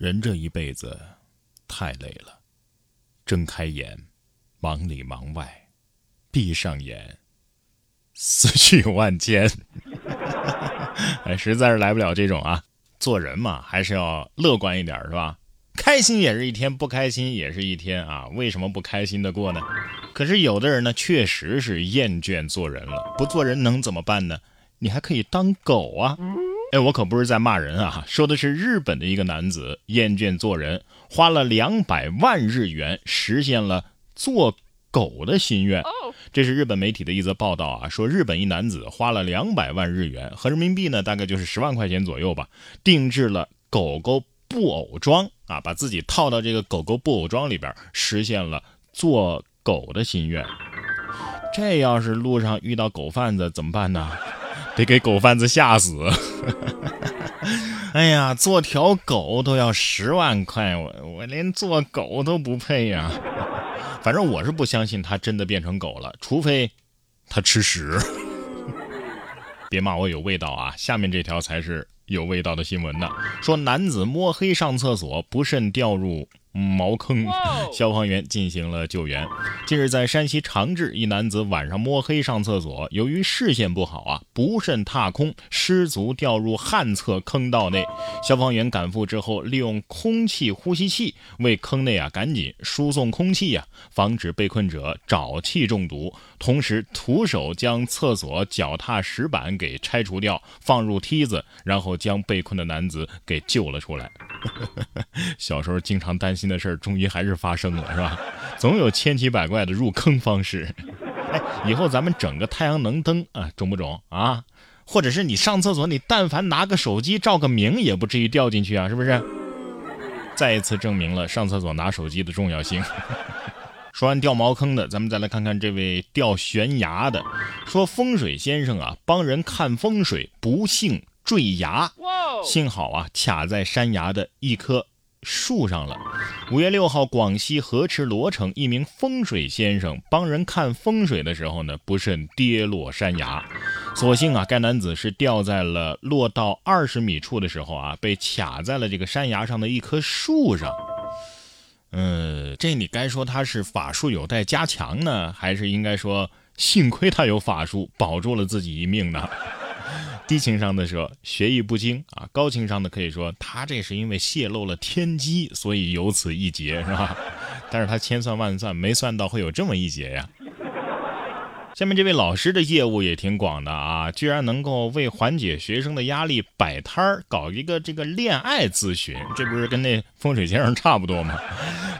人这一辈子太累了，睁开眼，忙里忙外；闭上眼，思绪万千。哎，实在是来不了这种啊！做人嘛，还是要乐观一点，是吧？开心也是一天，不开心也是一天啊！为什么不开心的过呢？可是有的人呢，确实是厌倦做人了，不做人能怎么办呢？你还可以当狗啊！哎，我可不是在骂人啊，说的是日本的一个男子厌倦做人，花了两百万日元实现了做狗的心愿。这是日本媒体的一则报道啊，说日本一男子花了两百万日元，合人民币呢大概就是十万块钱左右吧，定制了狗狗布偶装啊，把自己套到这个狗狗布偶装里边，实现了做狗的心愿。这要是路上遇到狗贩子怎么办呢？得给狗贩子吓死！哎呀，做条狗都要十万块，我我连做狗都不配呀！反正我是不相信他真的变成狗了，除非他吃屎。别骂我有味道啊！下面这条才是有味道的新闻呢。说男子摸黑上厕所，不慎掉入。茅坑，消防员进行了救援。近日，在山西长治，一男子晚上摸黑上厕所，由于视线不好啊，不慎踏空，失足掉入旱厕坑道内。消防员赶赴之后，利用空气呼吸器为坑内啊赶紧输送空气呀，防止被困者沼气中毒。同时，徒手将厕所脚踏石板给拆除掉，放入梯子，然后将被困的男子给救了出来。小时候经常担心的事儿，终于还是发生了，是吧？总有千奇百怪的入坑方式。哎，以后咱们整个太阳能灯啊，中不中啊？或者是你上厕所，你但凡拿个手机照个明，也不至于掉进去啊，是不是？再一次证明了上厕所拿手机的重要性。说完掉茅坑的，咱们再来看看这位掉悬崖的。说风水先生啊，帮人看风水，不幸。坠崖，幸好啊，卡在山崖的一棵树上了。五月六号，广西河池罗城一名风水先生帮人看风水的时候呢，不慎跌落山崖。所幸啊，该男子是掉在了落到二十米处的时候啊，被卡在了这个山崖上的一棵树上。嗯，这你该说他是法术有待加强呢，还是应该说幸亏他有法术保住了自己一命呢？低情商的说学艺不精啊，高情商的可以说他这是因为泄露了天机，所以有此一劫，是吧？但是他千算万算没算到会有这么一劫呀。下面这位老师的业务也挺广的啊，居然能够为缓解学生的压力摆摊儿，搞一个这个恋爱咨询，这不是跟那风水先生差不多吗？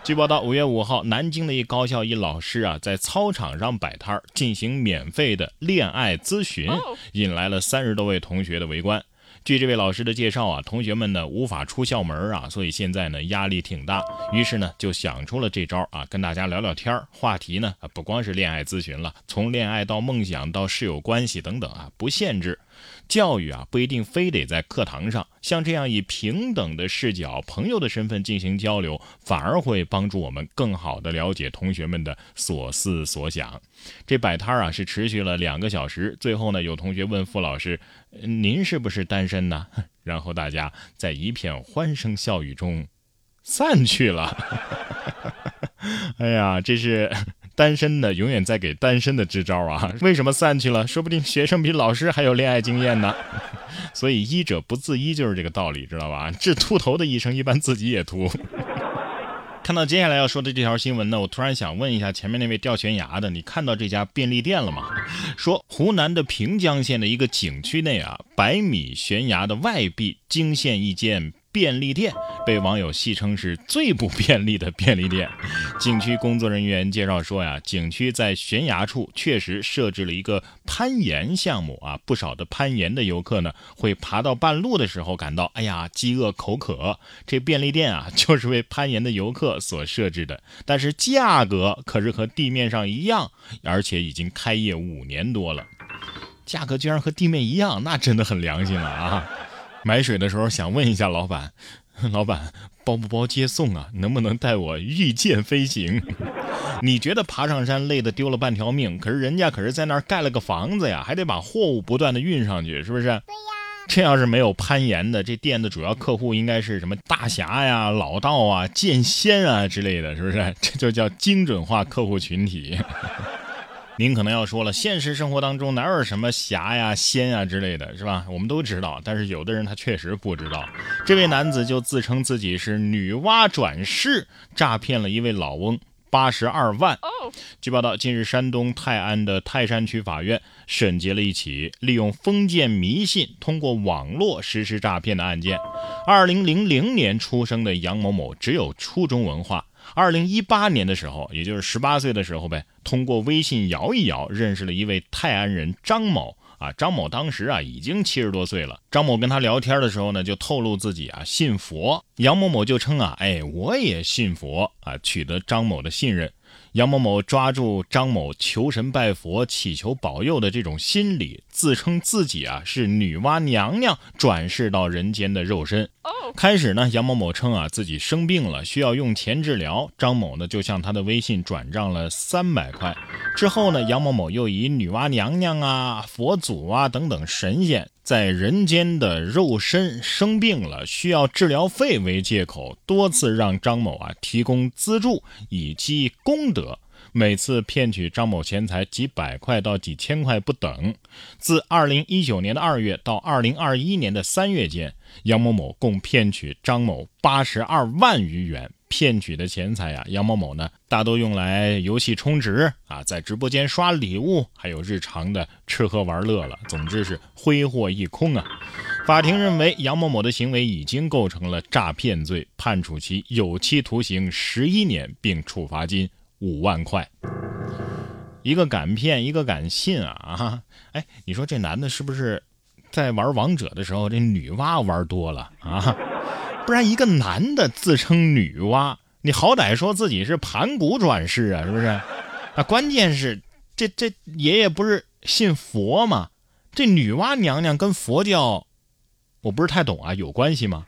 据报道，五月五号，南京的一高校一老师啊，在操场上摆摊儿进行免费的恋爱咨询，引来了三十多位同学的围观。据这位老师的介绍啊，同学们呢无法出校门啊，所以现在呢压力挺大，于是呢就想出了这招啊，跟大家聊聊天儿。话题呢啊不光是恋爱咨询了，从恋爱到梦想到室友关系等等啊，不限制。教育啊，不一定非得在课堂上，像这样以平等的视角、朋友的身份进行交流，反而会帮助我们更好的了解同学们的所思所想。这摆摊啊，是持续了两个小时。最后呢，有同学问傅老师：“您是不是单身呢？” 然后大家在一片欢声笑语中散去了。哎呀，这是。单身的永远在给单身的支招啊！为什么散去了？说不定学生比老师还有恋爱经验呢。所以医者不自医就是这个道理，知道吧？治秃头的医生一般自己也秃。看到接下来要说的这条新闻呢，我突然想问一下前面那位掉悬崖的，你看到这家便利店了吗？说湖南的平江县的一个景区内啊，百米悬崖的外壁惊现一件。便利店被网友戏称是最不便利的便利店。景区工作人员介绍说呀，景区在悬崖处确实设置了一个攀岩项目啊，不少的攀岩的游客呢会爬到半路的时候感到哎呀饥饿口渴，这便利店啊就是为攀岩的游客所设置的。但是价格可是和地面上一样，而且已经开业五年多了，价格居然和地面一样，那真的很良心了啊！买水的时候想问一下老板，老板包不包接送啊？能不能带我御剑飞行？你觉得爬上山累得丢了半条命，可是人家可是在那儿盖了个房子呀，还得把货物不断的运上去，是不是？对呀。这要是没有攀岩的，这店的主要客户应该是什么大侠呀、老道啊、剑仙啊之类的，是不是？这就叫精准化客户群体。您可能要说了，现实生活当中哪有什么侠呀、仙啊之类的，是吧？我们都知道，但是有的人他确实不知道。这位男子就自称自己是女娲转世，诈骗了一位老翁。八十二万。据报道，近日山东泰安的泰山区法院审结了一起利用封建迷信通过网络实施诈骗的案件。二零零零年出生的杨某某只有初中文化。二零一八年的时候，也就是十八岁的时候呗，通过微信摇一摇认识了一位泰安人张某。啊，张某当时啊已经七十多岁了。张某跟他聊天的时候呢，就透露自己啊信佛。杨某某就称啊，哎，我也信佛啊，取得张某的信任。杨某某抓住张某求神拜佛、祈求保佑的这种心理，自称自己啊是女娲娘娘转世到人间的肉身。开始呢，杨某某称啊自己生病了，需要用钱治疗。张某呢就向他的微信转账了三百块。之后呢，杨某某又以女娲娘娘啊、佛祖啊等等神仙。在人间的肉身生病了，需要治疗费为借口，多次让张某啊提供资助以积功德，每次骗取张某钱财几百块到几千块不等。自二零一九年的二月到二零二一年的三月间，杨某某共骗取张某八十二万余元。骗取的钱财呀，杨某某呢，大多用来游戏充值啊，在直播间刷礼物，还有日常的吃喝玩乐了。总之是挥霍一空啊。法庭认为杨某某的行为已经构成了诈骗罪，判处其有期徒刑十一年，并处罚金五万块。一个敢骗，一个敢信啊啊！哎，你说这男的是不是在玩王者的时候，这女娲玩多了啊？不然，一个男的自称女娲，你好歹说自己是盘古转世啊，是不是？啊，关键是这这爷爷不是信佛吗？这女娲娘娘跟佛教，我不是太懂啊，有关系吗？